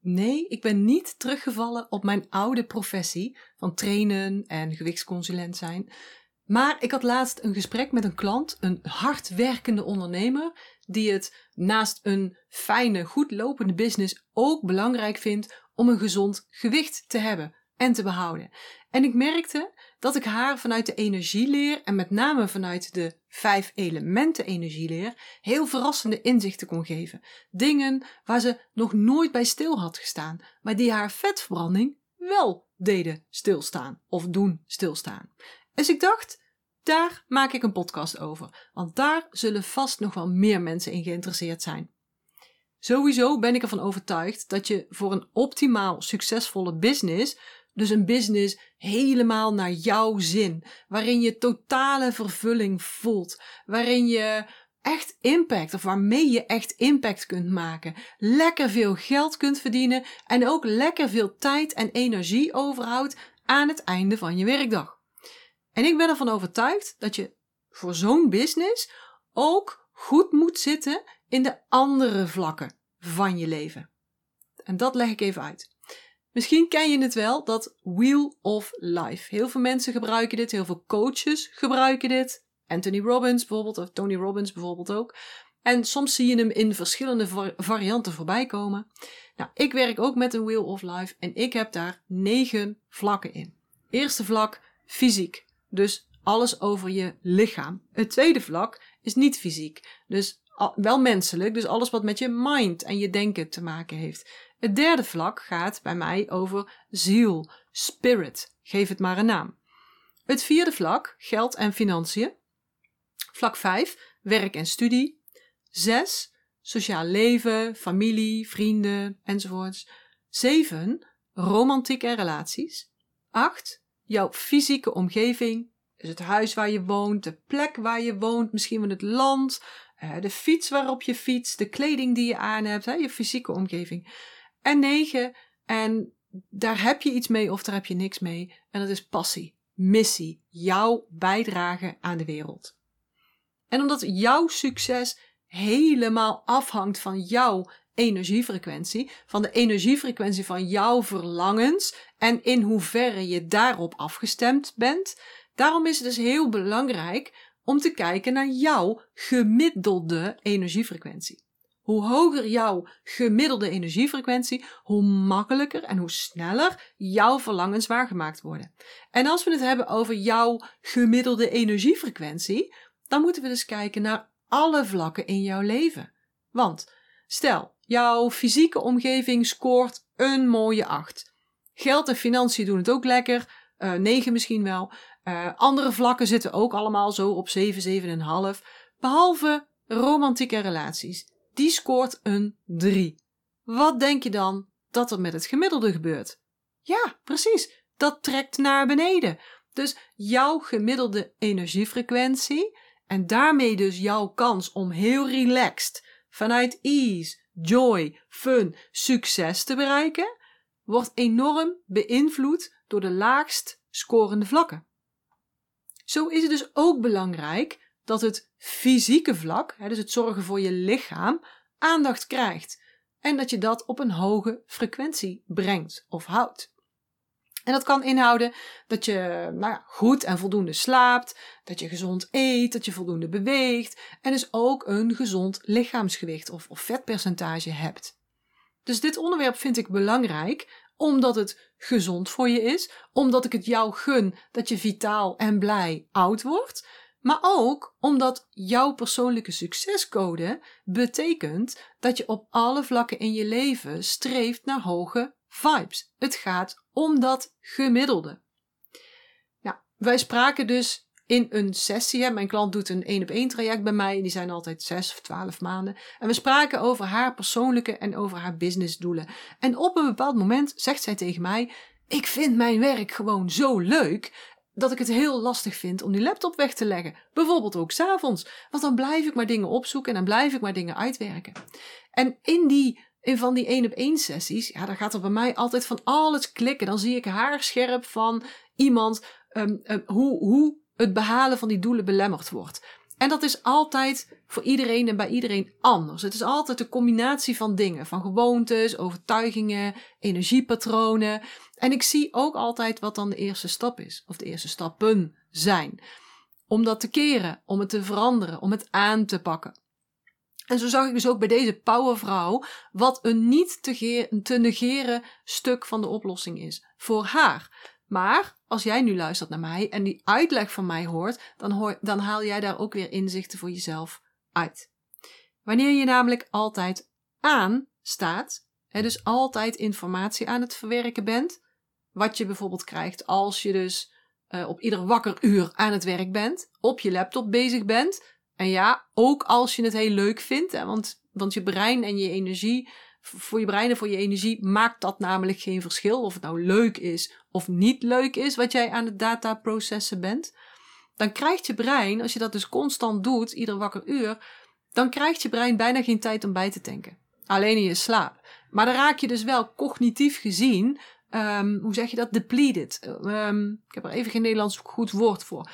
Nee, ik ben niet teruggevallen op mijn oude professie van trainen en gewichtsconsulent zijn. Maar ik had laatst een gesprek met een klant, een hardwerkende ondernemer, die het naast een fijne, goed lopende business ook belangrijk vindt om een gezond gewicht te hebben en te behouden. En ik merkte dat ik haar vanuit de energieleer en met name vanuit de vijf elementen energieleer heel verrassende inzichten kon geven. Dingen waar ze nog nooit bij stil had gestaan, maar die haar vetverbranding wel deden stilstaan of doen stilstaan. Dus ik dacht, daar maak ik een podcast over, want daar zullen vast nog wel meer mensen in geïnteresseerd zijn. Sowieso ben ik ervan overtuigd dat je voor een optimaal succesvolle business dus een business helemaal naar jouw zin, waarin je totale vervulling voelt, waarin je echt impact of waarmee je echt impact kunt maken, lekker veel geld kunt verdienen en ook lekker veel tijd en energie overhoudt aan het einde van je werkdag. En ik ben ervan overtuigd dat je voor zo'n business ook goed moet zitten in de andere vlakken van je leven. En dat leg ik even uit. Misschien ken je het wel, dat Wheel of Life. Heel veel mensen gebruiken dit, heel veel coaches gebruiken dit. Anthony Robbins bijvoorbeeld, of Tony Robbins bijvoorbeeld ook. En soms zie je hem in verschillende varianten voorbij komen. Nou, ik werk ook met een Wheel of Life en ik heb daar negen vlakken in. Eerste vlak, fysiek. Dus alles over je lichaam. Het tweede vlak is niet fysiek. Dus wel menselijk, dus alles wat met je mind en je denken te maken heeft. Het derde vlak gaat bij mij over ziel, spirit, geef het maar een naam. Het vierde vlak, geld en financiën. Vlak 5, werk en studie. 6, sociaal leven, familie, vrienden enzovoorts. 7, romantiek en relaties. 8, jouw fysieke omgeving, dus het huis waar je woont, de plek waar je woont, misschien wel het land, eh, de fiets waarop je fietst, de kleding die je aan hebt, je fysieke omgeving. En 9, en daar heb je iets mee of daar heb je niks mee. En dat is passie, missie, jouw bijdrage aan de wereld. En omdat jouw succes helemaal afhangt van jouw energiefrequentie, van de energiefrequentie van jouw verlangens en in hoeverre je daarop afgestemd bent. Daarom is het dus heel belangrijk om te kijken naar jouw gemiddelde energiefrequentie. Hoe hoger jouw gemiddelde energiefrequentie, hoe makkelijker en hoe sneller jouw verlangens waargemaakt worden. En als we het hebben over jouw gemiddelde energiefrequentie, dan moeten we dus kijken naar alle vlakken in jouw leven. Want stel, jouw fysieke omgeving scoort een mooie 8. Geld en financiën doen het ook lekker, uh, eh, 9 misschien wel. Uh, andere vlakken zitten ook allemaal zo op 7, 7,5. Behalve romantieke relaties die scoort een 3. Wat denk je dan dat er met het gemiddelde gebeurt? Ja, precies. Dat trekt naar beneden. Dus jouw gemiddelde energiefrequentie en daarmee dus jouw kans om heel relaxed, vanuit ease, joy, fun, succes te bereiken, wordt enorm beïnvloed door de laagst scorende vlakken. Zo is het dus ook belangrijk dat het fysieke vlak, dus het zorgen voor je lichaam, aandacht krijgt. En dat je dat op een hoge frequentie brengt of houdt. En dat kan inhouden dat je nou goed en voldoende slaapt, dat je gezond eet, dat je voldoende beweegt en dus ook een gezond lichaamsgewicht of, of vetpercentage hebt. Dus dit onderwerp vind ik belangrijk omdat het gezond voor je is, omdat ik het jou gun dat je vitaal en blij oud wordt, maar ook omdat jouw persoonlijke succescode betekent dat je op alle vlakken in je leven streeft naar hoge vibes. Het gaat om dat gemiddelde. Wij spraken dus in een sessie. Mijn klant doet een één op één traject bij mij. Die zijn altijd zes of twaalf maanden. En we spraken over haar persoonlijke en over haar businessdoelen. En op een bepaald moment zegt zij tegen mij: Ik vind mijn werk gewoon zo leuk dat ik het heel lastig vind om die laptop weg te leggen. Bijvoorbeeld ook s'avonds. Want dan blijf ik maar dingen opzoeken en dan blijf ik maar dingen uitwerken. En in die in van die één op één sessies, ja, dan gaat er bij mij altijd van alles klikken. Dan zie ik haar scherp van iemand um, um, hoe, hoe het behalen van die doelen belemmerd wordt. En dat is altijd voor iedereen en bij iedereen anders. Het is altijd een combinatie van dingen, van gewoontes, overtuigingen, energiepatronen. En ik zie ook altijd wat dan de eerste stap is, of de eerste stappen zijn. Om dat te keren, om het te veranderen, om het aan te pakken. En zo zag ik dus ook bij deze powervrouw wat een niet te, te negeren stuk van de oplossing is voor haar. Maar als jij nu luistert naar mij en die uitleg van mij hoort, dan, hoor, dan haal jij daar ook weer inzichten voor jezelf uit. Wanneer je namelijk altijd aan staat, hè, dus altijd informatie aan het verwerken bent, wat je bijvoorbeeld krijgt als je dus uh, op ieder wakker uur aan het werk bent, op je laptop bezig bent, en ja, ook als je het heel leuk vindt, hè, want, want je brein en je energie voor je brein en voor je energie maakt dat namelijk geen verschil. Of het nou leuk is of niet leuk is wat jij aan het data processen bent. Dan krijgt je brein, als je dat dus constant doet, ieder wakker uur, dan krijgt je brein bijna geen tijd om bij te tanken. Alleen in je slaap. Maar dan raak je dus wel cognitief gezien, um, hoe zeg je dat, depleted. Um, ik heb er even geen Nederlands goed woord voor.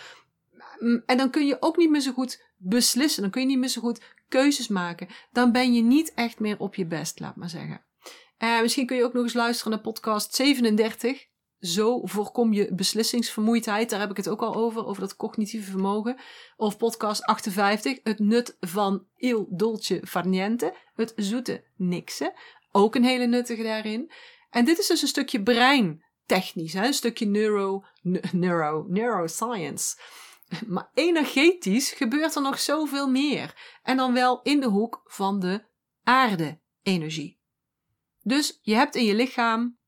En dan kun je ook niet meer zo goed beslissen. Dan kun je niet meer zo goed keuzes maken, dan ben je niet echt meer op je best, laat maar zeggen. Uh, misschien kun je ook nog eens luisteren naar podcast 37. Zo voorkom je beslissingsvermoeidheid. Daar heb ik het ook al over, over dat cognitieve vermogen. Of podcast 58, het nut van il dolce far niente. Het zoete niksen. Ook een hele nuttige daarin. En dit is dus een stukje breintechnisch, hè? een stukje neuro, neuro, neuroscience. Maar energetisch gebeurt er nog zoveel meer. En dan wel in de hoek van de aarde-energie. Dus je hebt in je lichaam,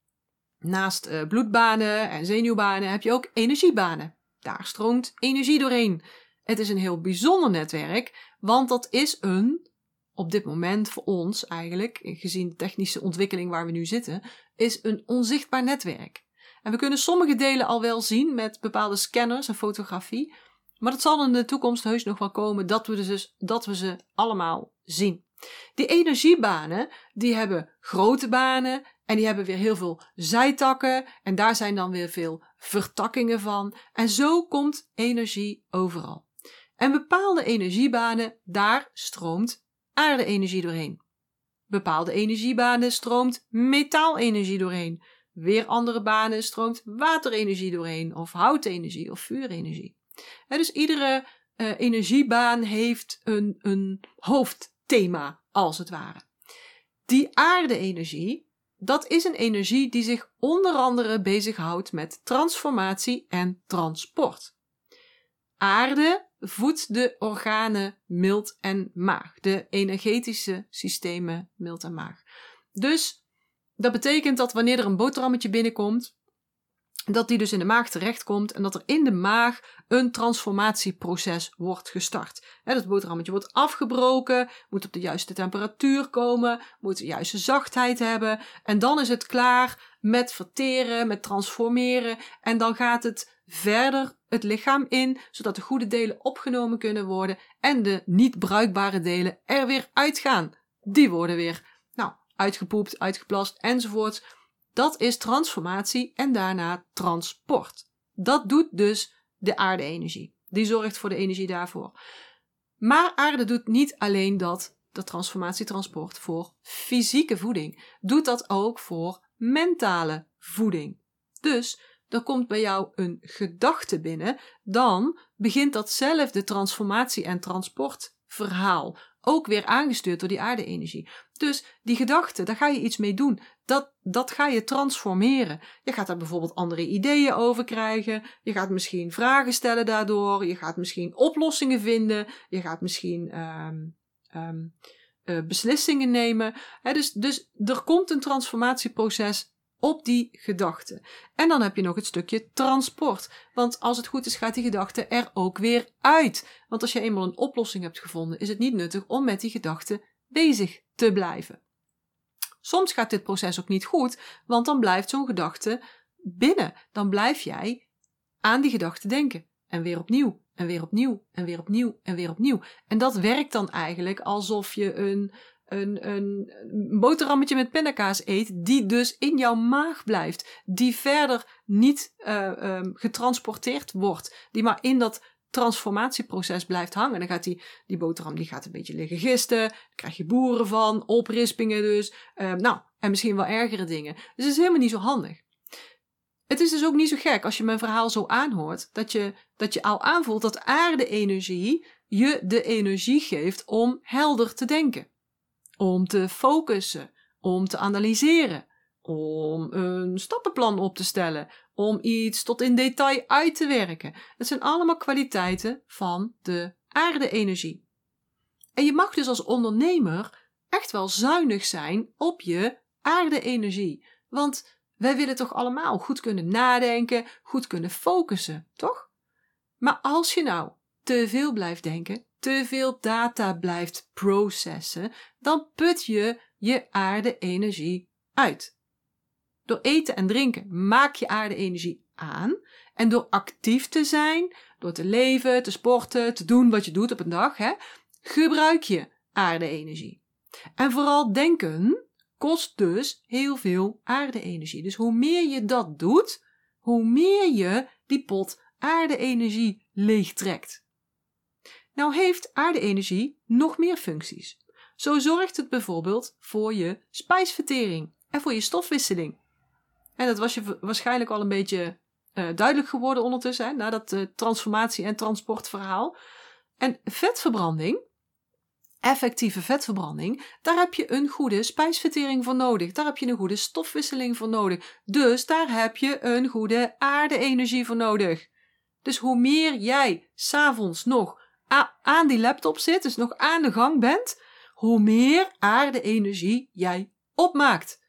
naast uh, bloedbanen en zenuwbanen, heb je ook energiebanen. Daar stroomt energie doorheen. Het is een heel bijzonder netwerk, want dat is een, op dit moment voor ons eigenlijk, gezien de technische ontwikkeling waar we nu zitten, is een onzichtbaar netwerk. En we kunnen sommige delen al wel zien met bepaalde scanners en fotografie, maar het zal in de toekomst heus nog wel komen dat we, dus, dat we ze allemaal zien. Die energiebanen, die hebben grote banen en die hebben weer heel veel zijtakken en daar zijn dan weer veel vertakkingen van. En zo komt energie overal. En bepaalde energiebanen, daar stroomt aarde-energie doorheen. Bepaalde energiebanen stroomt metaalenergie doorheen. Weer andere banen stroomt waterenergie doorheen, of houtenergie of vuurenergie dus iedere uh, energiebaan heeft een, een hoofdthema, als het ware. Die aarde-energie, dat is een energie die zich onder andere bezighoudt met transformatie en transport. Aarde voedt de organen mild en maag, de energetische systemen mild en maag. Dus dat betekent dat wanneer er een boterhammetje binnenkomt, dat die dus in de maag terechtkomt en dat er in de maag een transformatieproces wordt gestart. dat boterhammetje wordt afgebroken, moet op de juiste temperatuur komen, moet de juiste zachtheid hebben en dan is het klaar met verteren, met transformeren en dan gaat het verder het lichaam in, zodat de goede delen opgenomen kunnen worden en de niet bruikbare delen er weer uitgaan. Die worden weer nou, uitgepoept, uitgeplast enzovoort dat is transformatie en daarna transport. Dat doet dus de aarde-energie. Die zorgt voor de energie daarvoor. Maar aarde doet niet alleen dat, de transformatie-transport, voor fysieke voeding. Doet dat ook voor mentale voeding. Dus er komt bij jou een gedachte binnen, dan begint datzelfde transformatie- en transportverhaal ook weer aangestuurd door die aarde-energie. Dus die gedachte, daar ga je iets mee doen. Dat, dat ga je transformeren. Je gaat daar bijvoorbeeld andere ideeën over krijgen. Je gaat misschien vragen stellen daardoor. Je gaat misschien oplossingen vinden. Je gaat misschien um, um, uh, beslissingen nemen. dus, dus er komt een transformatieproces op die gedachte. En dan heb je nog het stukje transport. Want als het goed is, gaat die gedachte er ook weer uit. Want als je eenmaal een oplossing hebt gevonden, is het niet nuttig om met die gedachte bezig te blijven. Soms gaat dit proces ook niet goed, want dan blijft zo'n gedachte binnen. Dan blijf jij aan die gedachte denken. En weer opnieuw, en weer opnieuw, en weer opnieuw, en weer opnieuw. En dat werkt dan eigenlijk alsof je een, een, een boterhammetje met pindakaas eet, die dus in jouw maag blijft, die verder niet uh, um, getransporteerd wordt, die maar in dat transformatieproces blijft hangen. Dan gaat die, die boterham die gaat een beetje liggen gisten. Dan krijg je boeren van, oprispingen dus. Uh, nou, en misschien wel ergere dingen. Dus het is helemaal niet zo handig. Het is dus ook niet zo gek als je mijn verhaal zo aanhoort, dat je, dat je al aanvoelt dat aarde-energie je de energie geeft om helder te denken, om te focussen, om te analyseren, om een stappenplan op te stellen, om iets tot in detail uit te werken. Dat zijn allemaal kwaliteiten van de aarde-energie. En je mag dus als ondernemer echt wel zuinig zijn op je aarde-energie. Want wij willen toch allemaal goed kunnen nadenken, goed kunnen focussen, toch? Maar als je nou te veel blijft denken, te veel data blijft processen, dan put je je aarde-energie uit. Door eten en drinken maak je aarde-energie aan. En door actief te zijn, door te leven, te sporten, te doen wat je doet op een dag, hè, gebruik je aarde-energie. En vooral denken kost dus heel veel aarde-energie. Dus hoe meer je dat doet, hoe meer je die pot aarde-energie leegtrekt. Nou heeft aarde-energie nog meer functies. Zo zorgt het bijvoorbeeld voor je spijsvertering en voor je stofwisseling. En dat was je waarschijnlijk al een beetje uh, duidelijk geworden ondertussen, hè, na dat uh, transformatie- en transportverhaal. En vetverbranding, effectieve vetverbranding, daar heb je een goede spijsvertering voor nodig. Daar heb je een goede stofwisseling voor nodig. Dus daar heb je een goede aarde-energie voor nodig. Dus hoe meer jij s'avonds nog aan die laptop zit, dus nog aan de gang bent, hoe meer aarde-energie jij opmaakt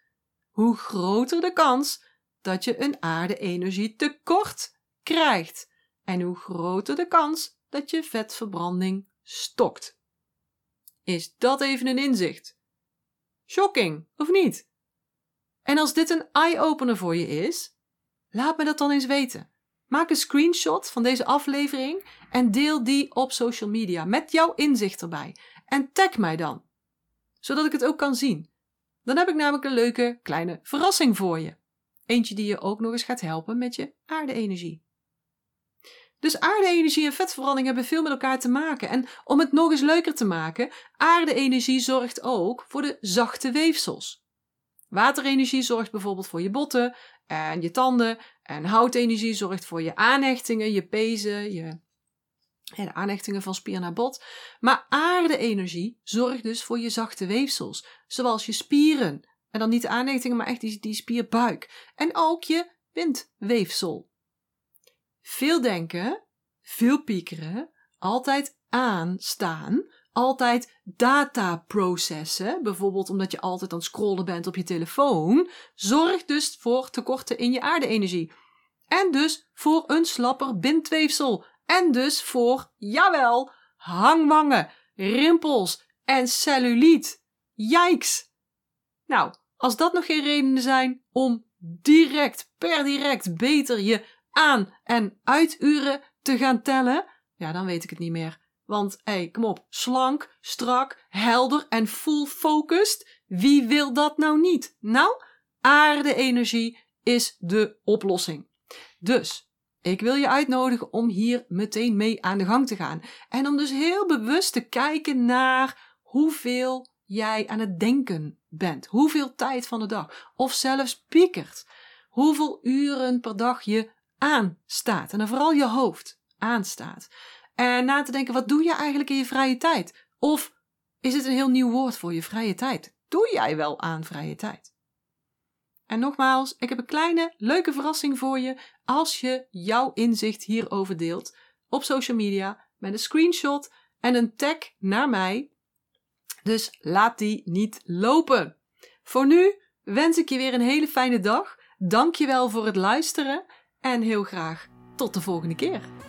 hoe groter de kans dat je een aarde-energie tekort krijgt en hoe groter de kans dat je vetverbranding stokt. Is dat even een inzicht? Shocking, of niet? En als dit een eye-opener voor je is, laat me dat dan eens weten. Maak een screenshot van deze aflevering en deel die op social media met jouw inzicht erbij. En tag mij dan, zodat ik het ook kan zien. Dan heb ik namelijk een leuke kleine verrassing voor je. Eentje die je ook nog eens gaat helpen met je aarde-energie. Dus aarde-energie en vetverbranding hebben veel met elkaar te maken. En om het nog eens leuker te maken, aarde-energie zorgt ook voor de zachte weefsels. Waterenergie zorgt bijvoorbeeld voor je botten en je tanden. En houtenergie zorgt voor je aanhechtingen, je pezen, je de aanhechtingen van spier naar bot. Maar aarde-energie zorgt dus voor je zachte weefsels, zoals je spieren. En dan niet de aanhechtingen, maar echt die, die spierbuik. En ook je windweefsel. Veel denken, veel piekeren, altijd aanstaan, altijd data processen, bijvoorbeeld omdat je altijd aan het scrollen bent op je telefoon, zorgt dus voor tekorten in je aarde-energie. En dus voor een slapper bindweefsel, en dus voor, jawel, hangwangen, rimpels en celluliet. Jijks! Nou, als dat nog geen redenen zijn om direct, per direct beter je aan- en uituren te gaan tellen, ja, dan weet ik het niet meer. Want, hey, kom op, slank, strak, helder en full focused. Wie wil dat nou niet? Nou, aarde-energie is de oplossing. Dus, ik wil je uitnodigen om hier meteen mee aan de gang te gaan. En om dus heel bewust te kijken naar hoeveel jij aan het denken bent. Hoeveel tijd van de dag. Of zelfs piekert. Hoeveel uren per dag je aanstaat. En dan vooral je hoofd aanstaat. En na te denken, wat doe je eigenlijk in je vrije tijd? Of is het een heel nieuw woord voor je vrije tijd? Doe jij wel aan vrije tijd? En nogmaals, ik heb een kleine leuke verrassing voor je als je jouw inzicht hierover deelt op social media met een screenshot en een tag naar mij. Dus laat die niet lopen. Voor nu wens ik je weer een hele fijne dag. Dank je wel voor het luisteren en heel graag tot de volgende keer.